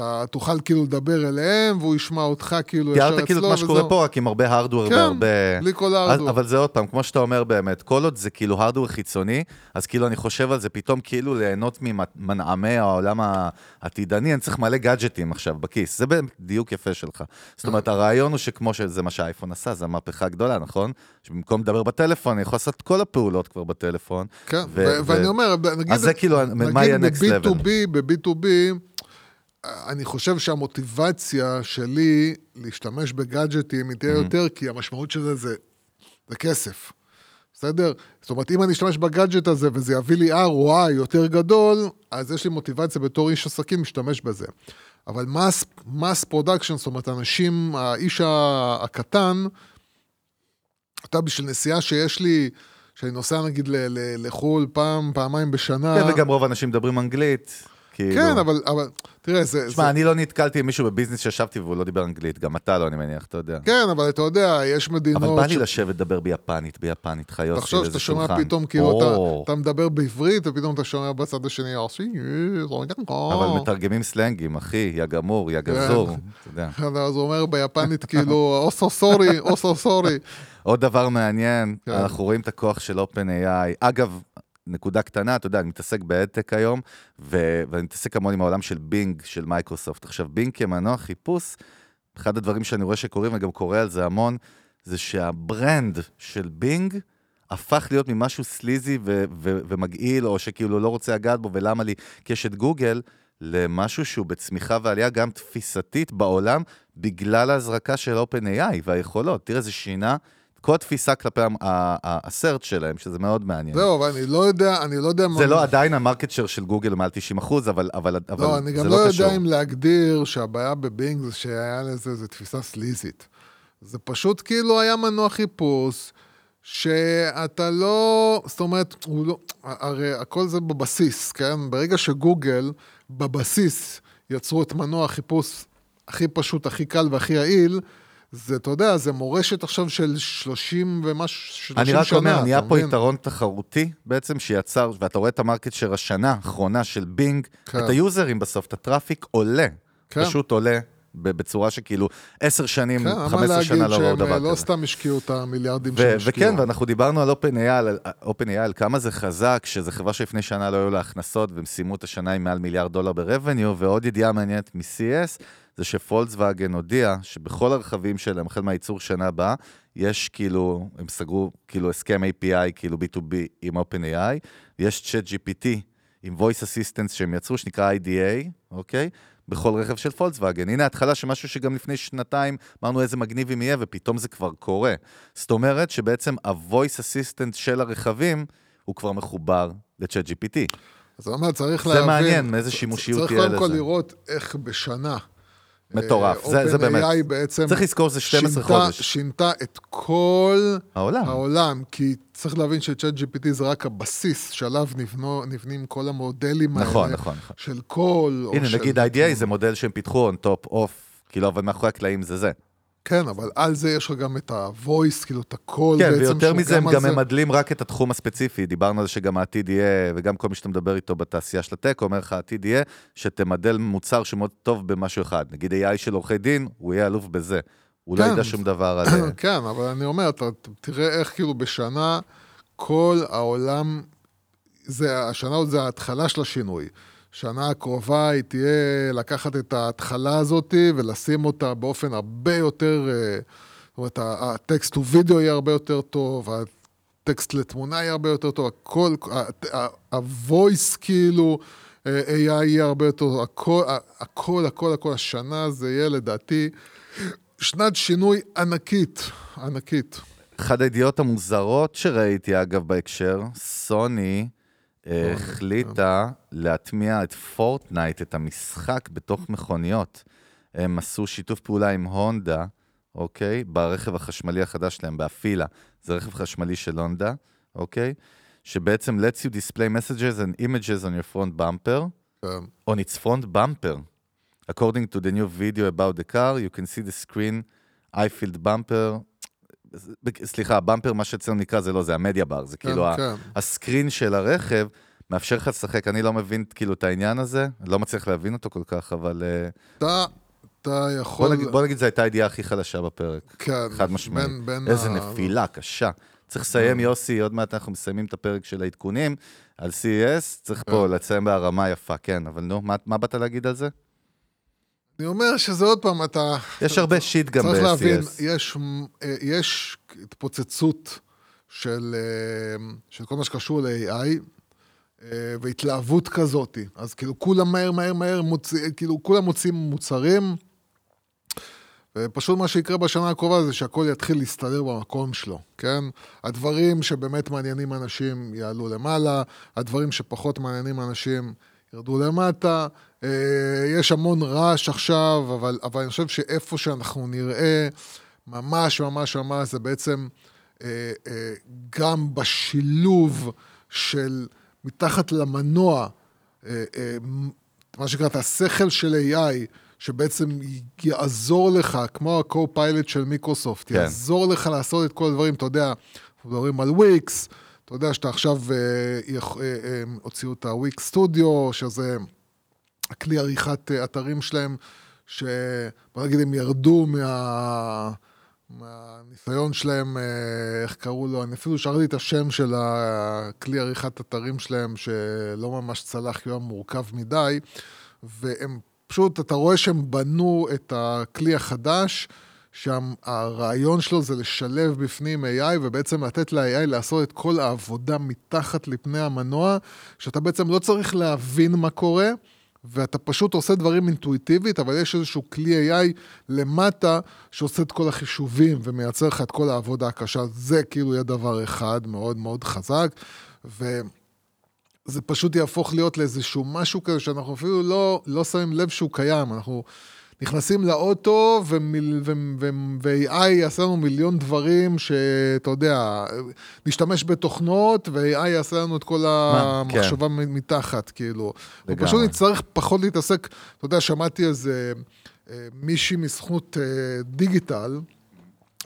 אתה תוכל כאילו לדבר אליהם, והוא ישמע אותך כאילו ישר אצלו. תיארת כאילו את מה שקורה. פה, רק עם הרבה הארדוור כן, והרבה... בלי כל הארדוור. אבל זה עוד פעם, כמו שאתה אומר באמת, כל עוד זה כאילו הארדוור חיצוני, אז כאילו אני חושב על זה פתאום כאילו ליהנות ממנעמי העולם העתידני, אני צריך מלא גאדג'טים עכשיו בכיס. זה באמת דיוק יפה שלך. זאת אומרת, הרעיון הוא שכמו שזה מה שהאייפון עשה, זו המהפכה הגדולה, נכון? שבמקום לדבר בטלפון, אני יכול לעשות את כל הפעולות כבר בטלפון. כן, ו- ו- ואני אומר, נגיד... אז זה כאילו, מה יהיה next level? ב-B2B, ב-B2B, אני חושב שהמוטיבציה שלי להשתמש בגאדג'טים היא. תהיה יותר, כי המשמעות של זה זה, זה כסף. בסדר? זאת אומרת, אם אני אשתמש בגאדג'ט הזה וזה יביא לי ROI יותר גדול, אז יש לי מוטיבציה בתור איש עסקים להשתמש בזה. אבל mass, mass production, זאת אומרת, אנשים, האיש הקטן, אתה בשביל נסיעה שיש לי, שאני נוסע נגיד לחו"ל פעם, פעמיים בשנה. כן, וגם רוב האנשים מדברים אנגלית. כאילו... כן, אבל, אבל תראה, זה... תשמע, זה... אני לא נתקלתי עם מישהו בביזנס שישבתי והוא לא דיבר אנגלית, גם אתה לא, אני מניח, אתה יודע. כן, אבל אתה יודע, יש מדינות... אבל בא לי לשבת לדבר ביפנית, ביפנית, חיוסי, תחשוב באיזה שאתה שומע שולחן. פתאום, כאילו, או, אתה, אתה מדבר בעברית, ופתאום אתה שומע בצד השני, ארסי, אבל מתרגמים סלנגים, אחי, יא גמור, יא גזור, אתה יודע. אז הוא אומר ביפנית, כאילו, אוסו סורי, אוסו סורי. עוד דבר מעניין, כן. אנחנו רואים את הכוח של OpenAI. אגב, נקודה קטנה, אתה יודע, אני מתעסק ב ad tech היום, ו- ואני מתעסק המון עם העולם של בינג, של מייקרוסופט. עכשיו, בינג כמנוע חיפוש, אחד הדברים שאני רואה שקורים, וגם קורא על זה המון, זה שה brand של בינג הפך להיות ממשהו sleazy ו- ו- ומגעיל, או שכאילו לא רוצה לגעת בו, ולמה לי, כשיש את גוגל, למשהו שהוא בצמיחה ועלייה גם תפיסתית בעולם, בגלל ההזרקה של OpenAI והיכולות. תראה, זה שינה כל התפיסה כלפי הסרט שלהם, שזה מאוד מעניין. זהו, אבל אני לא יודע, אני לא יודע מה... זה לא עדיין המרקט שייר של גוגל מעל 90 אחוז, אבל, אבל, אבל לא, אני זה גם לא לא קשור. יודע אם להגדיר שהבעיה בבינג זה שהיה לזה איזו תפיסה סליזית. זה פשוט כאילו היה מנוע חיפוש, שאתה לא, זאת אומרת, הוא לא, הרי הכל זה בבסיס, כן? ברגע שגוגל, בבסיס, יצרו את מנוע החיפוש הכי פשוט, הכי קל והכי יעיל, זה, אתה יודע, זה מורשת עכשיו של 30 ומשהו, 30 שנה. אני רק אומר, נהיה פה מבין? יתרון תחרותי בעצם שיצר, ואתה רואה את ה market share השנה האחרונה של בינג, כן. את היוזרים בסוף, את הטראפיק עולה, כן. פשוט עולה. בצורה שכאילו עשר שנים, כן, 15 שנה לא ראו שהם דבר לא כזה. סתם השקיעו את המיליארדים שהם השקיעו. וכן, ואנחנו דיברנו על OpenAI, על, OpenAI, על כמה זה חזק, שזו חברה שלפני שנה לא היו לה הכנסות, והם סיימו את השנה עם מעל מיליארד דולר ב revenue, ועוד ידיעה מעניינת מ-CES, זה שפולקסווגן הודיע שבכל הרכבים שלהם, החל מהייצור שנה הבאה, יש כאילו, הם סגרו כאילו הסכם API, כאילו B2B עם OpenAI, יש Chat GPT עם voice assistance שהם יצרו, שנקרא IDA, אוקיי? בכל רכב של פולקסווגן. הנה ההתחלה של משהו שגם לפני שנתיים אמרנו איזה מגניב אם יהיה, ופתאום זה כבר קורה. זאת אומרת שבעצם ה-voice assistant של הרכבים הוא כבר מחובר ל-Chat GPT. אז אני אומר, צריך זה להבין... מעניין, מאיזה שימושיות צריך תהיה קודם כל לזה. לראות איך בשנה... מטורף, אה, זה- זה באמת. OpenAI בעצם... צריך לזכור, זה 12 שינתה- חודש. שינתה את כל העולם. העולם, כי צריך להבין ש-Chat GPT זה רק הבסיס שעליו נבנו, נבנים כל המודלים נכון, האלה. נכון, נכון. של קול, או הנה, של... נגיד IDA זה מודל שהם פיתחו on top of, כאילו, אבל מאחורי הקלעים זה זה. כן, אבל על זה יש לך גם את ה-voice, כאילו את הקול כן, בעצם. ויותר שהוא מזה, הם גם זה. ממדלים רק את התחום הספציפי. דיברנו על זה שגם העתיד יהיה, וגם כל מי שאתה מדבר איתו בתעשייה של הטק, אומר לך, העתיד יהיה שתמדל מוצר שמאוד טוב במשהו אחד. נגיד AI של עורכי דין, הוא יהיה אלוף בזה. הוא לא כן. ידע שום דבר על... אה, כן, אבל אני אומר, אתה תראה איך כאילו בשנה כל העולם, זה, השנה עוד זה ההתחלה של השינוי. שנה הקרובה היא תהיה לקחת את ההתחלה הזאת ולשים אותה באופן הרבה יותר, אה, זאת אומרת, הטקסט הוא וידאו יהיה הרבה יותר טוב, הטקסט לתמונה יהיה הרבה יותר טוב, הכל, ה- ה- ה-voice כאילו, אה, AI יהיה הרבה יותר טוב, הכל, הכל, הכל, הכל, השנה זה יהיה לדעתי שנת שינוי ענקית, ענקית. אחת הידיעות המוזרות שראיתי, אגב, בהקשר, סוני החליטה להטמיע את פורטנייט, את המשחק, בתוך מכוניות. הם עשו שיתוף פעולה עם הונדה, אוקיי? ברכב החשמלי החדש שלהם, באפילה. זה רכב חשמלי של הונדה, אוקיי? שבעצם lets you display messages and images on your front bumper, כן. on its front bumper. According to the new video about the car, you can see the screen, I-field bumper. סליחה, הבמפר, מה שאצלנו נקרא, זה לא, זה המדיה בר, זה כאילו ה- כן. הסקרין של הרכב, מאפשר לך לשחק. אני לא מבין כאילו את העניין הזה, לא מצליח להבין אותו כל כך, אבל... אה, אתה, אתה יכול... בוא נגיד, בוא נגיד, זו הייתה הידיעה הכי חלשה בפרק. כן, חד משמעית. בין- בין איזה ה- נפילה קשה. צריך לסיים, יוסי, עוד מעט אנחנו מסיימים את הפרק של העדכונים על CES, צריך פה כן. לסיים בהרמה יפה, כן, אבל נו, מה, מה באת להגיד על זה? אני אומר שזה עוד פעם, אתה... יש הרבה שיט גם צריך להבין. יש, אה, יש התפוצצות של, אה, של כל מה שקשור ל-AI, אה, והתלהבות כזאת. אז כאילו כולם מהר, מהר, מהר, מוציא, כאילו כולם מוצאים מוצרים, ופשוט מה שיקרה בשנה הקרובה זה שהכל יתחיל להסתדר במקום שלו, כן? הדברים שבאמת מעניינים אנשים יעלו למעלה, הדברים שפחות מעניינים אנשים ירדו למטה. אה, יש המון רעש עכשיו, אבל, אבל אני חושב שאיפה שאנחנו נראה ממש ממש ממש זה בעצם אה, אה, גם בשילוב של מתחת למנוע, מה שנקרא, את השכל של AI, שבעצם יעזור לך, כמו ה-co-pilot של מיקרוסופט, כן. יעזור לך לעשות את כל הדברים, אתה יודע, אנחנו מדברים על וויקס, אתה יודע שאתה עכשיו, אה, אה, אה, הוציאו את הוויקס סטודיו, שזה הכלי עריכת אתרים שלהם, שבוא נגיד הם ירדו מה... מהניסיון שלהם, איך קראו לו, אני אפילו שרתי את השם של הכלי עריכת אתרים שלהם, שלא ממש צלח, כי הוא היה מורכב מדי, והם פשוט, אתה רואה שהם בנו את הכלי החדש, שם הרעיון שלו זה לשלב בפנים AI, ובעצם לתת ל-AI לעשות את כל העבודה מתחת לפני המנוע, שאתה בעצם לא צריך להבין מה קורה, ואתה פשוט עושה דברים אינטואיטיבית, אבל יש איזשהו כלי AI למטה שעושה את כל החישובים ומייצר לך את כל העבודה הקשה. זה כאילו יהיה דבר אחד מאוד מאוד חזק, וזה פשוט יהפוך להיות לאיזשהו משהו כזה שאנחנו אפילו לא, לא שמים לב שהוא קיים. אנחנו נכנסים לאוטו ו-AI יעשה לנו מיליון דברים שאתה יודע, נשתמש בתוכנות ו-AI יעשה לנו את כל? כן. המחשבה מ- מתחת, כאילו. לגמרי. פשוט נצטרך פחות להתעסק, אתה יודע, שמעתי איזה אה, מישהי מסוכנות אה, דיגיטל,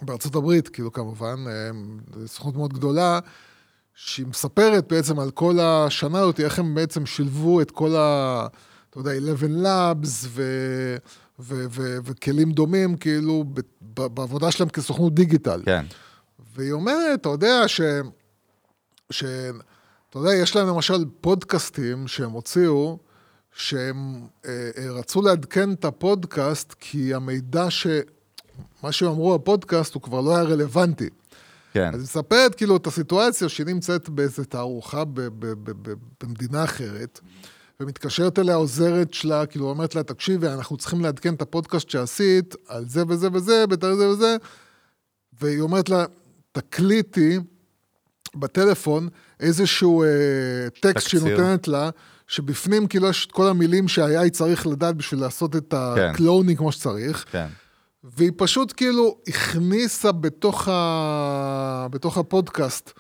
בארצות הברית, כאילו כמובן, אה, זו סוכנות מאוד גדולה, שהיא מספרת בעצם על כל השנה הזאת, איך הם בעצם שילבו את כל ה... אתה יודע, 11 Labs ו... ו- ו- וכלים דומים, כאילו, ב- בעבודה שלהם כסוכנות דיגיטל. כן, והיא אומרת, אתה יודע, ש... ש... אתה יודע, יש להם למשל פודקאסטים שהם הוציאו, שהם אה, אה, רצו לעדכן את הפודקאסט, כי המידע ש... מה שהם אמרו בפודקאסט הוא כבר לא היה רלוונטי. כן. אז היא מספרת כאילו את הסיטואציה שהיא נמצאת באיזו תערוכה ב- ב- ב- במדינה אחרת, ומתקשרת אליה העוזרת שלה, כאילו אומרת לה, תקשיבי, אנחנו צריכים לעדכן את הפודקאסט שעשית על זה וזה וזה, בתאריך זה וזה, והיא אומרת לה, תקליטי בטלפון איזשהו אה, טקסט שהיא. נותנת לה, שבפנים כאילו יש את כל המילים שהיה צריך לדעת בשביל לעשות את כן. ה cloning כמו שצריך. כן. והיא פשוט כאילו הכניסה בתוך, ה... בתוך הפודקאסט,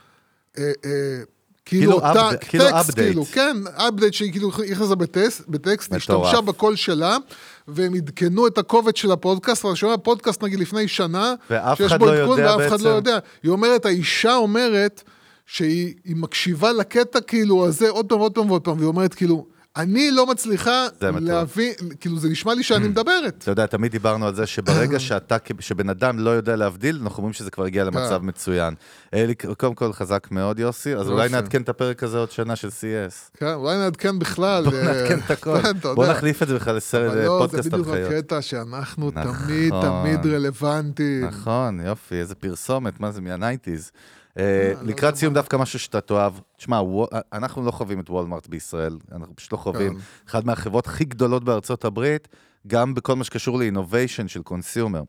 אה, אה, כאילו, כאילו update- כאילו טקסט, update. כאילו, כן, update שהיא כאילו הכניסה בטקסט, בטקסט. השתמשה בקול שלה, והם עדכנו את הקובץ של הפודקאסט, ואתה שומע פודקאסט נגיד לפני שנה, ואף שיש אחד בו לא עדכון ואף אחד בעצם. לא יודע. היא אומרת, האישה אומרת שהיא היא מקשיבה לקטע כאילו הזה עוד פעם, עוד פעם ועוד פעם, והיא אומרת כאילו, אני לא מצליחה זה. להבין, כאילו זה נשמע לי שאני מדברת. אתה יודע, תמיד דיברנו על זה שברגע שאתה, שבן אדם לא יודע להבדיל, אנחנו אומרים שזה כבר הגיע למצב כן. מצוין. אה, קודם כל, חזק מאוד, יוסי, אז אולי. נעדכן את הפרק הזה עוד שנה של CS. כן, אולי נעדכן בכלל. בוא אה, נעדכן את הכל. בוא. נחליף את זה בכלל לסרט, לא, זה לפודקאסט על בדיוק חיות. הקטע שאנחנו נכון. תמיד תמיד רלוונטיים. נכון, יופי, איזה פרסומת, מה זה, מה nineties. לא לקראת סיום. דווקא משהו שאתה תאהב. תשמע, אנחנו לא חווים את וולמארט בישראל, אנחנו פשוט לא חווים. כן. אחת מהחברות הכי גדולות בארצות הברית, גם בכל מה שקשור ל innovation של consumer.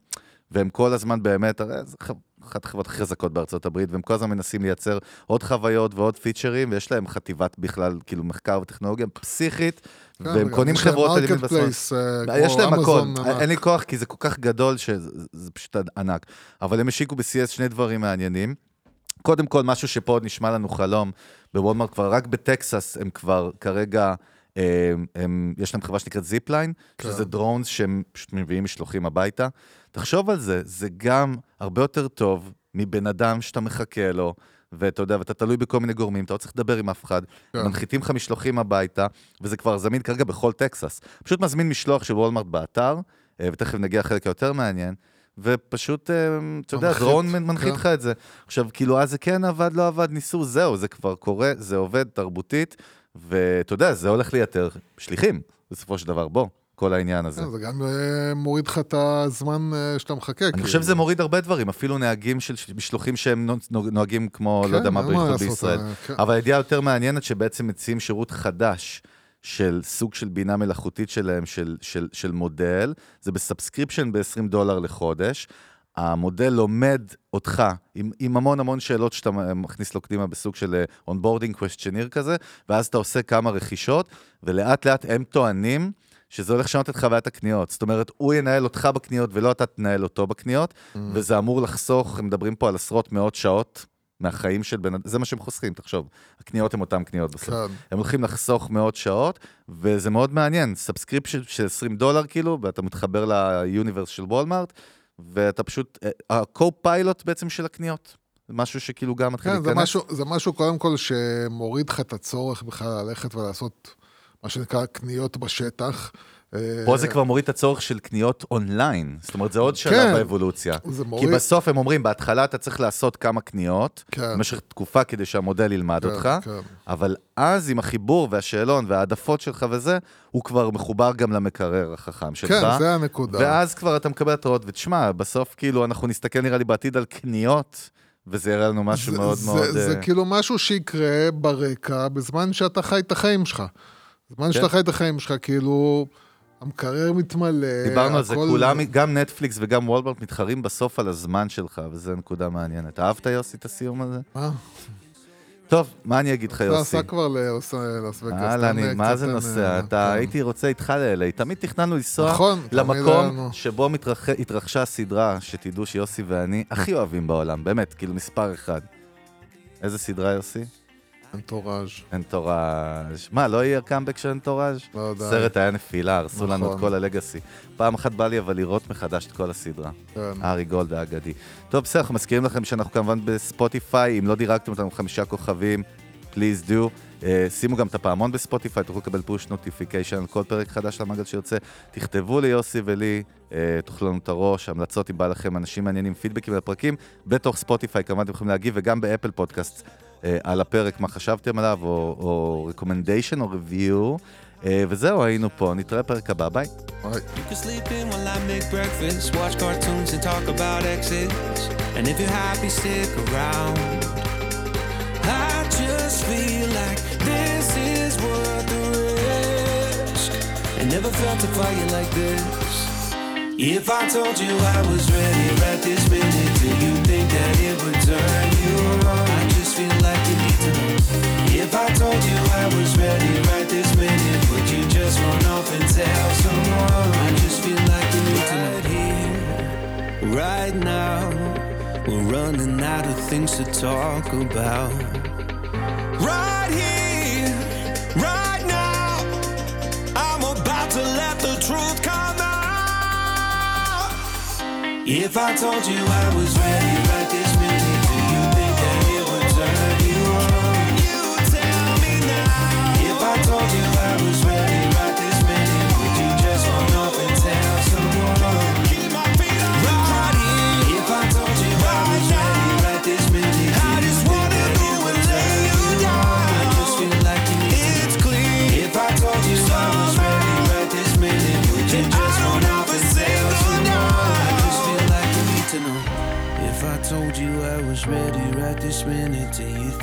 והם כל הזמן באמת, הרי זו אחת החברות הכי חזקות בארצות הברית, והם כל הזמן מנסים לייצר עוד חוויות ועוד פיצ'רים, ויש להם חטיבת בכלל, כאילו מחקר וטכנולוגיה פסיכית, כן, והם קונים חברות על ימין. אה, יש להם הכל, ענק. אין לי כוח כי זה כל כך גדול שזה זה פשוט ענק. אבל הם השיקו ב-CS שני דברים מעניינים. קודם כל, משהו שפה עוד נשמע לנו חלום, בוולמרט כבר, רק בטקסס הם כבר כרגע, הם, הם, יש להם חברה שנקראת זיפליין, כן. שזה דרונס שהם פשוט מביאים משלוחים הביתה. תחשוב על זה, זה גם הרבה יותר טוב מבן אדם שאתה מחכה לו, ואתה יודע, ואתה תלוי בכל מיני גורמים, אתה לא צריך לדבר עם אף אחד, כן. מנחיתים לך משלוחים הביתה, וזה כבר זמין כרגע בכל טקסס. פשוט מזמין משלוח של וולמרט באתר, אה, ותכף נגיע לחלק היותר מעניין, ופשוט, אה, אתה יודע, מנחית, דרון מנחית כן. לך את זה. עכשיו, כאילו, אז זה כן עבד, לא עבד, ניסו, זהו, זה כבר קורה, זה עובד תרבותית, ואתה יודע, זה הולך לייתר שליחים, בסופו של דבר, בוא, כל העניין הזה. כן, זה גם אה, מוריד לך את הזמן אה, שאתה מחכה. אני חושב שזה מוריד הרבה דברים, אפילו נהגים של משלוחים שהם נו- נוהגים כמו, לא יודע מה, כן, אין מה בייחוד בישראל. אבל הידיעה היותר מעניינת שבעצם מציעים שירות חדש של סוג של בינה מלאכותית שלהם, של, של, של מודל, זה ב subscription ב-20 דולר לחודש. המודל לומד אותך עם, עם המון המון שאלות שאתה מכניס לו קדימה בסוג של onboarding questionnaire כזה, ואז אתה עושה כמה רכישות, ולאט לאט הם טוענים שזה הולך לשנות את חוויית הקניות. זאת אומרת, הוא ינהל אותך בקניות ולא אתה תנהל אותו בקניות, Mm. וזה אמור לחסוך, הם מדברים פה על עשרות מאות שעות מהחיים של בן אדם, זה מה שהם חוסכים, תחשוב. הקניות הן אותן קניות בסוף. כן. הם הולכים לחסוך מאות שעות, וזה מאוד מעניין. subscription של 20 דולר כאילו, ואתה מתחבר ל universe של וולמארט, ואתה פשוט, אה, ה-co-pilot בעצם של הקניות. זה משהו שכאילו גם מתחיל כן, זה להיכנס. משהו, זה משהו קודם כל שמוריד לך את הצורך בכלל ללכת ולעשות מה שנקרא קניות בשטח. פה זה כבר מוריד את הצורך של קניות אונליין. זאת אומרת, זה עוד שלב כן. באבולוציה. זה כי בסוף הם אומרים, בהתחלה אתה צריך לעשות כמה קניות, כן. במשך תקופה כדי שהמודל ילמד כן, אותך, כן. אבל אז עם החיבור והשאלון וההעדפות שלך וזה, הוא כבר מחובר גם למקרר החכם שלך. כן, זה הנקודה. ואז כבר אתה מקבל התראות, ותשמע, בסוף כאילו אנחנו נסתכל נראה לי בעתיד על קניות, וזה יראה לנו משהו זה, מאוד זה, מאוד... זה אה, כאילו משהו שיקרה ברקע בזמן שאתה חי את החיים שלך. בזמן שאתה חי את החיים שלך, כאילו, המקרר מתמלא, דיברנו על זה, הכל- כולם, גם נטפליקס וגם וולברט מתחרים בסוף על הזמן שלך, וזו נקודה מעניינת. אהבת, יוסי, את הסיום הזה? מה? טוב, מה אני אגיד לך, אתה יוסי? עשה כבר ללוס וגאס. הלאה, תן, אני, אה, מה זה נוסע? אה, אתה, כן. הייתי רוצה איתך ל-LA. תמיד תכננו לנסוע נכון, למקום. שבו התרחשה הסדרה, שתדעו שיוסי ואני הכי אוהבים בעולם, באמת, כאילו מספר אחד. איזה סדרה, יוסי? אנטוראז'. אנטוראז'. מה, לא יהיה קאמבק של אנטוראז'? לא יודע. סרט היה נפילה, הרסו לנו את נכון. כל ה legacy. פעם אחת בא לי אבל לראות מחדש את כל הסדרה. כן. ארי גולד האגדי. טוב, בסדר, אנחנו מזכירים לכם שאנחנו כמובן בספוטיפיי, אם לא דירגתם אותנו חמישה כוכבים, please do. שימו גם את הפעמון בספוטיפיי, תוכלו לקבל push notification על כל פרק חדש של המנגל שיוצא. תכתבו ליוסי ולי, אה, תאכלו לנו את הראש, המלצות אם בא לכם, אנשים מעניינים, פידבקים על הפרקים, בתוך ספוטיפיי, כמובן אתם יכולים להגיב, וגם באפל פודקאסט על הפרק, מה חשבתם עליו, או, או recommendation או review. אה, וזהו, היינו פה, נתראה בפרק הבא, ביי. ביי. Feel like you need to know. If I told you I was ready right this minute, would you just run off and tell someone? I just feel like you need to know. Right here, right now, we're running out of things to talk about. Right here, right now, I'm about to let the truth come out. If I told you I was ready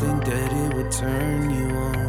think that it would turn you on?